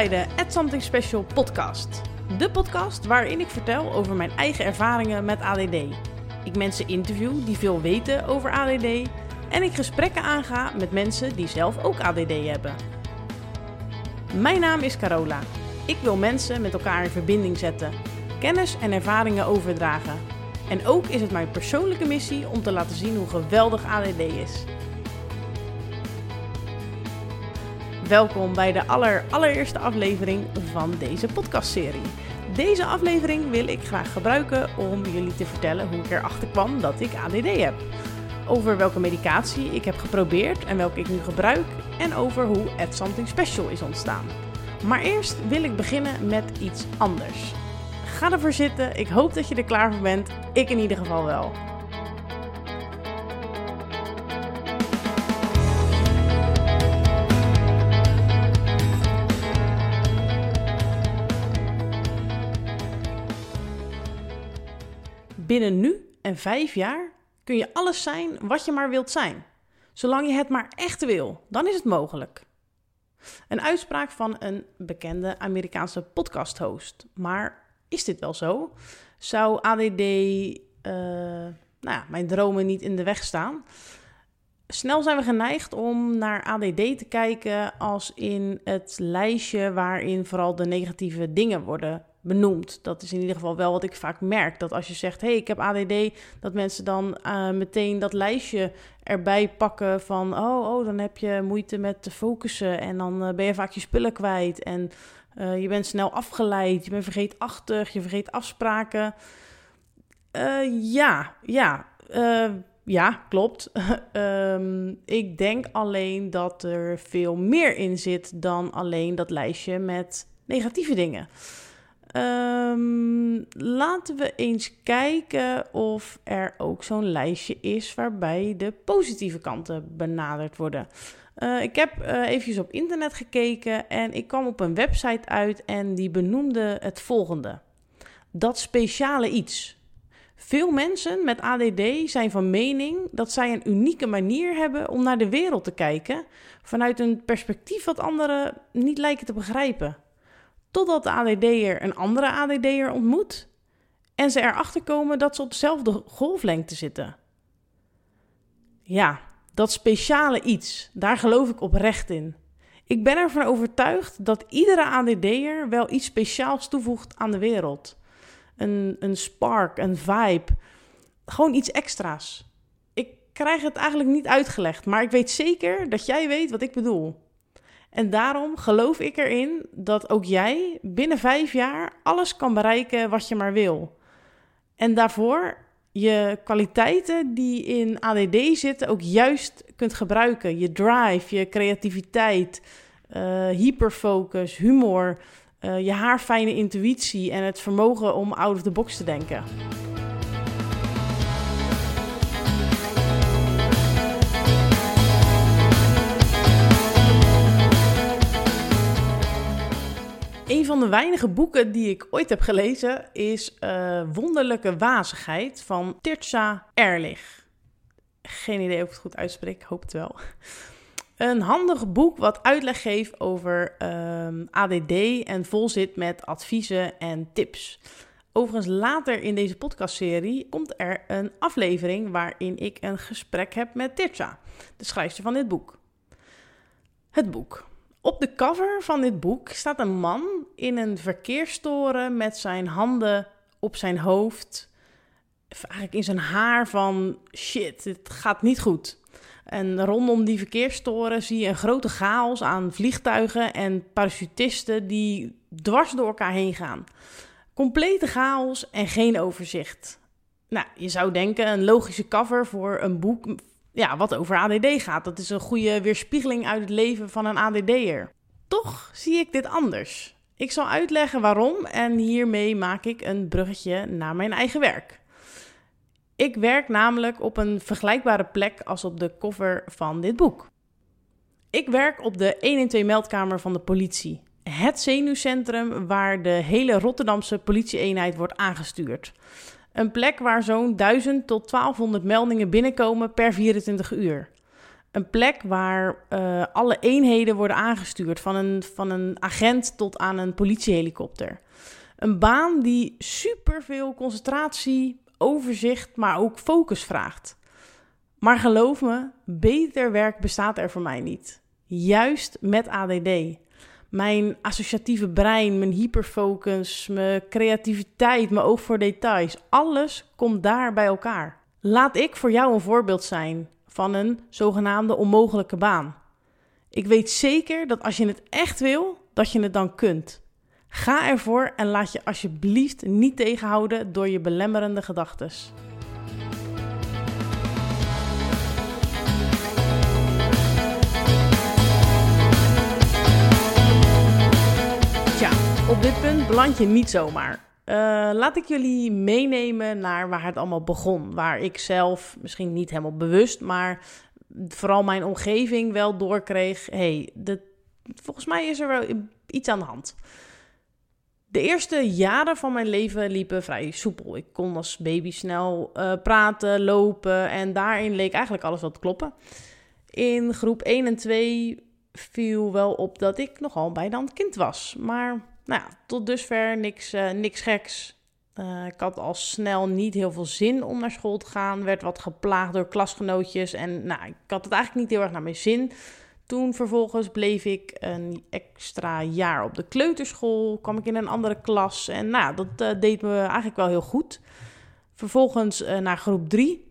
bij de Add Something Special podcast. De podcast waarin ik vertel over mijn eigen ervaringen met ADD. Ik mensen interview die veel weten over ADD en ik gesprekken aanga met mensen die zelf ook ADD hebben. Mijn naam is Carola. Ik wil mensen met elkaar in verbinding zetten, kennis en ervaringen overdragen. En ook is het mijn persoonlijke missie om te laten zien hoe geweldig ADD is. Welkom bij de aller, allereerste aflevering van deze podcastserie. Deze aflevering wil ik graag gebruiken om jullie te vertellen hoe ik erachter kwam dat ik ADD heb. Over welke medicatie ik heb geprobeerd en welke ik nu gebruik. En over hoe Add Something Special is ontstaan. Maar eerst wil ik beginnen met iets anders. Ga ervoor zitten, ik hoop dat je er klaar voor bent. Ik in ieder geval wel. Binnen nu en vijf jaar kun je alles zijn wat je maar wilt zijn. Zolang je het maar echt wil, dan is het mogelijk. Een uitspraak van een bekende Amerikaanse podcasthost. Maar is dit wel zo? Zou ADD uh, nou mijn dromen niet in de weg staan? Snel zijn we geneigd om naar ADD te kijken als in het lijstje waarin vooral de negatieve dingen worden benoemd. Dat is in ieder geval wel wat ik vaak merk. Dat als je zegt, hé, hey, ik heb ADD, dat mensen dan uh, meteen dat lijstje erbij pakken van, oh, oh, dan heb je moeite met te focussen en dan uh, ben je vaak je spullen kwijt en uh, je bent snel afgeleid, je bent vergeetachtig, je vergeet afspraken. ja, ja, ja, klopt. um, ik denk alleen dat er veel meer in zit dan alleen dat lijstje met negatieve dingen. Um, laten we eens kijken of er ook zo'n lijstje is waarbij de positieve kanten benaderd worden. Uh, ik heb uh, eventjes op internet gekeken en ik kwam op een website uit en die benoemde het volgende. Dat speciale iets. Veel mensen met ADD zijn van mening dat zij een unieke manier hebben om naar de wereld te kijken vanuit een perspectief wat anderen niet lijken te begrijpen. Totdat de ADD'er een andere ADD'er ontmoet en ze erachter komen dat ze op dezelfde golflengte zitten. Ja, dat speciale iets, daar geloof ik oprecht in. Ik ben ervan overtuigd dat iedere ADD'er wel iets speciaals toevoegt aan de wereld. Een, een spark, een vibe, gewoon iets extra's. Ik krijg het eigenlijk niet uitgelegd, maar ik weet zeker dat jij weet wat ik bedoel. En daarom geloof ik erin dat ook jij binnen vijf jaar alles kan bereiken wat je maar wil. En daarvoor je kwaliteiten die in ADD zitten ook juist kunt gebruiken. Je drive, je creativiteit, uh, hyperfocus, humor, uh, je haarfijne intuïtie en het vermogen om out of the box te denken. Een van de weinige boeken die ik ooit heb gelezen is uh, Wonderlijke Wazigheid van Tirza Erlich. Geen idee of ik het goed uitspreek, hoop het wel. Een handig boek wat uitleg geeft over um, ADD en vol zit met adviezen en tips. Overigens, later in deze podcastserie komt er een aflevering waarin ik een gesprek heb met Tirza, de schrijfster van dit boek. Het boek. Op de cover van dit boek staat een man in een verkeerstoren met zijn handen op zijn hoofd. Eigenlijk in zijn haar van shit, het gaat niet goed. En rondom die verkeerstoren zie je een grote chaos aan vliegtuigen en parachutisten die dwars door elkaar heen gaan. Complete chaos en geen overzicht. Nou, je zou denken een logische cover voor een boek ja, wat over ADD gaat. Dat is een goede weerspiegeling uit het leven van een ADD'er. Toch zie ik dit anders. Ik zal uitleggen waarom en hiermee maak ik een bruggetje naar mijn eigen werk. Ik werk namelijk op een vergelijkbare plek als op de cover van dit boek. Ik werk op de 112 meldkamer van de politie. Het zenuwcentrum waar de hele Rotterdamse politieeenheid wordt aangestuurd. Een plek waar zo'n 1000 tot 1200 meldingen binnenkomen per 24 uur. Een plek waar uh, alle eenheden worden aangestuurd, van een, van een agent tot aan een politiehelikopter. Een baan die superveel concentratie, overzicht, maar ook focus vraagt. Maar geloof me, beter werk bestaat er voor mij niet. Juist met ADD. Mijn associatieve brein, mijn hyperfocus, mijn creativiteit, mijn oog voor details, alles komt daar bij elkaar. Laat ik voor jou een voorbeeld zijn van een zogenaamde onmogelijke baan. Ik weet zeker dat als je het echt wil, dat je het dan kunt. Ga ervoor en laat je alsjeblieft niet tegenhouden door je belemmerende gedachten. Op dit punt beland je niet zomaar. Uh, laat ik jullie meenemen naar waar het allemaal begon. Waar ik zelf, misschien niet helemaal bewust, maar vooral mijn omgeving wel doorkreeg: hey, volgens mij is er wel iets aan de hand. De eerste jaren van mijn leven liepen vrij soepel. Ik kon als baby snel uh, praten, lopen en daarin leek eigenlijk alles wat kloppen. In groep 1 en 2 viel wel op dat ik nogal bijna een kind was. Maar nou ja, tot dusver niks, uh, niks geks. Uh, ik had al snel niet heel veel zin om naar school te gaan. Werd wat geplaagd door klasgenootjes. En nou, ik had het eigenlijk niet heel erg naar mijn zin. Toen vervolgens bleef ik een extra jaar op de kleuterschool. Kwam ik in een andere klas. En nou, dat uh, deed me eigenlijk wel heel goed. Vervolgens naar groep 3.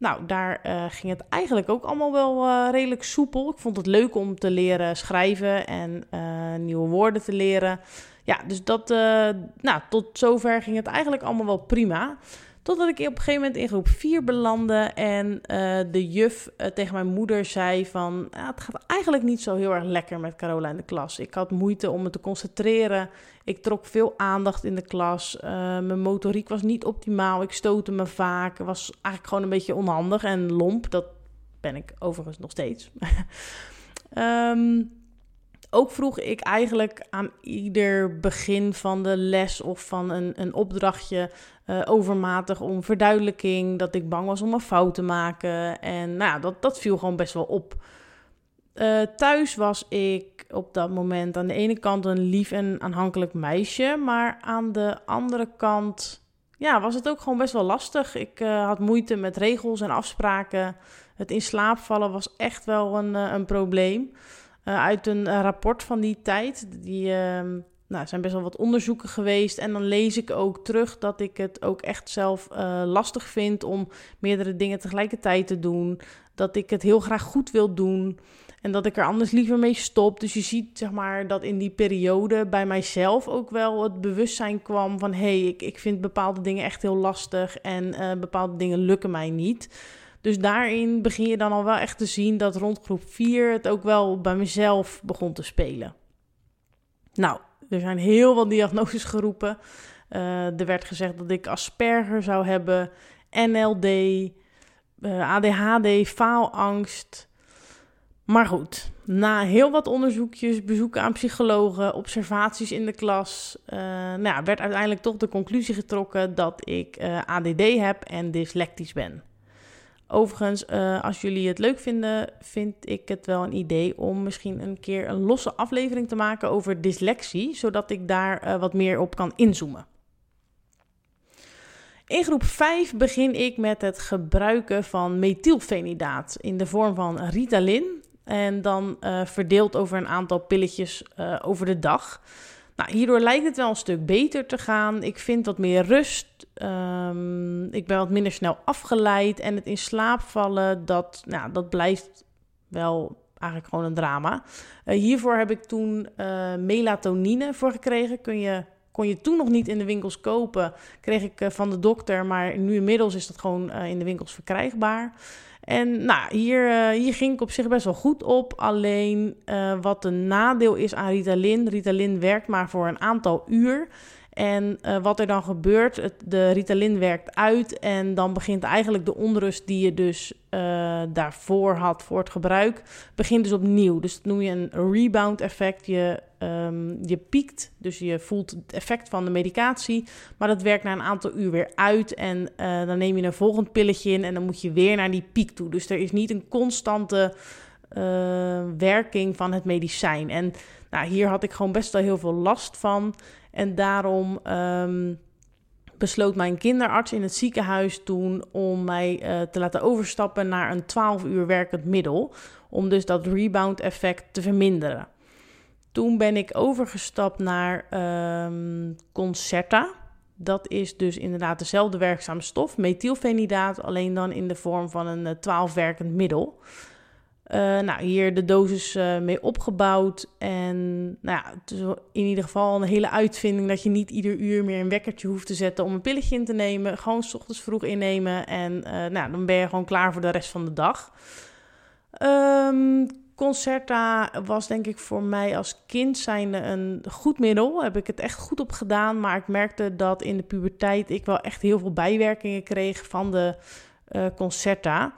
Nou, daar uh, ging het eigenlijk ook allemaal wel redelijk soepel. Ik vond het leuk om te leren schrijven en nieuwe woorden te leren. Ja, dus dat, nou, tot zover ging het eigenlijk allemaal wel prima. Totdat ik op een gegeven moment in groep 4 belandde en uh, de juf uh, tegen mijn moeder zei van... het gaat eigenlijk niet zo heel erg lekker met Carola in de klas. Ik had moeite om me te concentreren. Ik trok veel aandacht in de klas. Uh, mijn motoriek was niet optimaal. Ik stootte me vaak. was eigenlijk gewoon een beetje onhandig en lomp. Dat ben ik overigens nog steeds. um, ook vroeg ik eigenlijk aan ieder begin van de les of van een, een opdrachtje uh, overmatig om verduidelijking. Dat ik bang was om een fout te maken. En nou ja, dat, dat viel gewoon best wel op. Uh, thuis was ik op dat moment aan de ene kant een lief en aanhankelijk meisje. Maar aan de andere kant ja, was het ook gewoon best wel lastig. Ik uh, had moeite met regels en afspraken. Het in slaap vallen was echt wel een, een probleem. Uh, uit een uh, rapport van die tijd. Die uh, nou, zijn best wel wat onderzoeken geweest. En dan lees ik ook terug dat ik het ook echt zelf uh, lastig vind om meerdere dingen tegelijkertijd te doen. Dat ik het heel graag goed wil doen. En dat ik er anders liever mee stop. Dus je ziet zeg maar dat in die periode bij mijzelf ook wel het bewustzijn kwam van hé, hey, ik, ik vind bepaalde dingen echt heel lastig en bepaalde dingen lukken mij niet. Dus daarin begin je dan al wel echt te zien dat rond groep 4 het ook wel bij mezelf begon te spelen. Nou, er zijn heel wat diagnoses geroepen. Uh, er werd gezegd dat ik Asperger zou hebben, NLD, uh, ADHD, faalangst. Maar goed, na heel wat onderzoekjes, bezoeken aan psychologen, observaties in de klas, uh, nou, werd uiteindelijk toch de conclusie getrokken dat ik ADD heb en dyslectisch ben. Overigens, uh, als jullie het leuk vinden, vind ik het wel een idee om misschien een keer een losse aflevering te maken over dyslexie, zodat ik daar uh, wat meer op kan inzoomen. In groep 5 begin ik met het gebruiken van methylfenidaat in de vorm van Ritalin. En dan uh, verdeeld over een aantal pilletjes over de dag. Nou, hierdoor lijkt het wel een stuk beter te gaan. Ik vind wat meer rust. Um, ik ben wat minder snel afgeleid. En het in slaap vallen, dat, nou, dat blijft wel eigenlijk gewoon een drama. Uh, hiervoor heb ik toen uh, melatonine voor gekregen. Kun je, kon je toen nog niet in de winkels kopen. Kreeg ik uh, van de dokter, maar nu inmiddels is dat gewoon in de winkels verkrijgbaar. En nou, hier, uh, hier ging ik op zich best wel goed op. Alleen uh, wat een nadeel is aan Ritalin. Ritalin werkt maar voor een aantal uur. En uh, wat er dan gebeurt, de Ritalin werkt uit en dan begint eigenlijk de onrust die je dus uh, daarvoor had voor het gebruik, begint dus opnieuw. Dus dat noem je een rebound effect. Je, um, je piekt, dus je voelt het effect van de medicatie, maar dat werkt na een aantal uur weer uit en uh, dan neem je een volgend pilletje in en dan moet je weer naar die piek toe. Dus er is niet een constante werking van het medicijn. En nou, hier had ik gewoon best wel heel veel last van. En daarom um, besloot mijn kinderarts in het ziekenhuis toen om mij uh, te laten overstappen naar een 12 uur werkend middel. Om dus dat rebound effect te verminderen. Toen ben ik overgestapt naar um, Concerta. Dat is dus inderdaad dezelfde werkzame stof, methylfenidaat, alleen dan in de vorm van een 12 werkend middel. Uh, nou, hier de dosis uh, mee opgebouwd. En nou ja, het is in ieder geval een hele uitvinding dat je niet ieder uur meer een wekkertje hoeft te zetten om een pilletje in te nemen. Gewoon s ochtends vroeg innemen en uh, nou, dan ben je gewoon klaar voor de rest van de dag. Um, Concerta was denk ik voor mij als kind zijnde een goed middel. Heb ik het echt goed op gedaan. Maar ik merkte dat in de puberteit ik wel echt heel veel bijwerkingen kreeg van de Concerta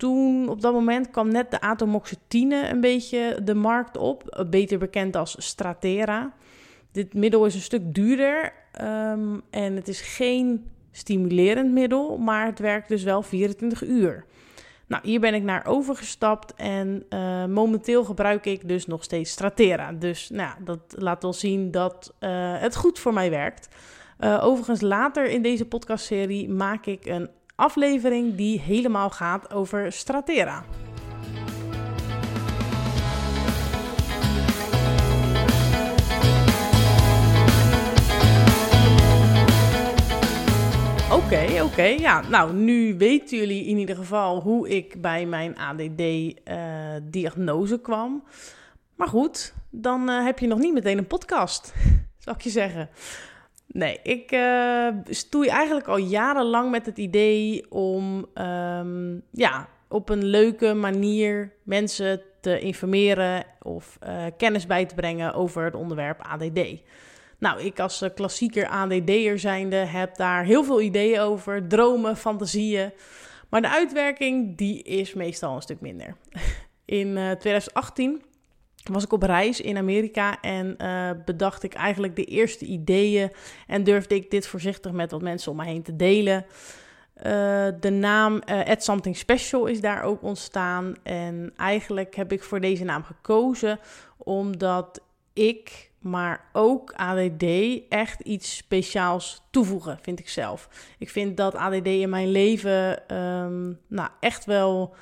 toen op dat moment kwam net de atomoxetine een beetje de markt op, beter bekend als Stratera. Dit middel is een stuk duurder um, en het is geen stimulerend middel, maar het werkt dus wel 24 uur. Nou, hier ben ik naar overgestapt en uh, momenteel gebruik ik dus nog steeds Stratera. Dus nou, dat laat wel zien dat uh, het goed voor mij werkt. Overigens, later in deze podcastserie maak ik een aflevering die helemaal gaat over Stratera. Oké, oké. Ja, nou, nu weten jullie in ieder geval hoe ik bij mijn ADD-diagnose uh, kwam. Maar goed, dan uh, heb je nog niet meteen een podcast, zou ik je zeggen. Nee, ik uh, stoei eigenlijk al jarenlang met het idee om um, ja, op een leuke manier mensen te informeren of uh, kennis bij te brengen over het onderwerp ADD. Nou, ik als uh, klassieker ADD'er zijnde heb daar heel veel ideeën over, dromen, fantasieën. Maar de uitwerking, die is meestal een stuk minder. In 2018 was ik op reis in Amerika en uh, bedacht ik eigenlijk de eerste ideeën en durfde ik dit voorzichtig met wat mensen om me heen te delen. Uh, de naam uh, Add Something Special is daar ook ontstaan en eigenlijk heb ik voor deze naam gekozen omdat ik, maar ook ADD, echt iets speciaals toevoegen, vind ik zelf. Ik vind dat ADD in mijn leven um, nou, echt wel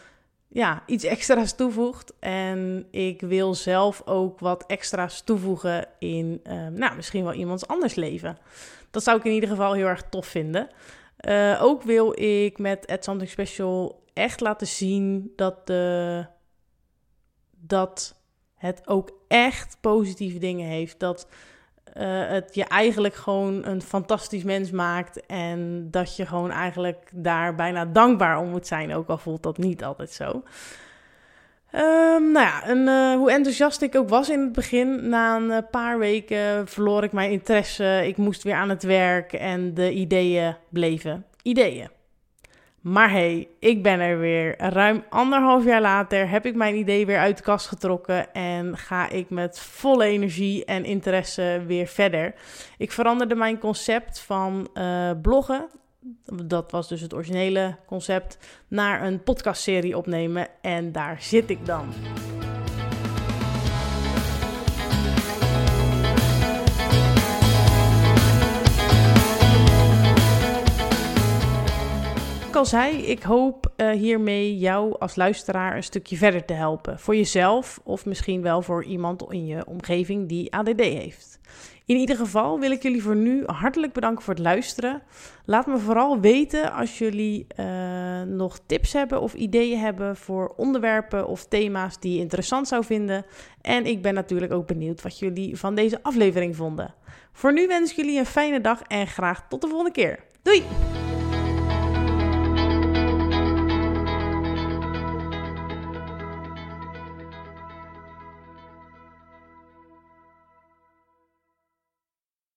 ja, iets extra's toevoegt. En ik wil zelf ook wat extra's toevoegen in, uh, nou, misschien wel iemands anders leven. Dat zou ik in ieder geval heel erg tof vinden. Uh, ook wil ik met At Something Special echt laten zien dat, de, dat het ook echt positieve dingen heeft. Dat uh, het je eigenlijk gewoon een fantastisch mens maakt. En dat je gewoon eigenlijk daar bijna dankbaar om moet zijn. Ook al voelt dat niet altijd zo. Um, nou ja, en, uh, hoe enthousiast ik ook was in het begin, na een eh, paar weken verloor ik mijn interesse. Ik moest weer aan het werk en de ideeën bleven ideeën. Maar hey, ik ben er weer. Ruim anderhalf jaar later heb ik mijn idee weer uit de kast getrokken en ga ik met volle energie en interesse weer verder. Ik veranderde mijn concept van uh, bloggen, dat was dus het originele concept, naar een podcastserie opnemen en daar zit ik dan. Al zei, ik hoop uh, hiermee jou als luisteraar een stukje verder te helpen. Voor jezelf of misschien wel voor iemand in je omgeving die ADD heeft. In ieder geval wil ik jullie voor nu hartelijk bedanken voor het luisteren. Laat me vooral weten als jullie uh, nog tips hebben of ideeën hebben voor onderwerpen of thema's die je interessant zou vinden. En ik ben natuurlijk ook benieuwd wat jullie van deze aflevering vonden. Voor nu wens ik jullie een fijne dag en graag tot de volgende keer. Doei!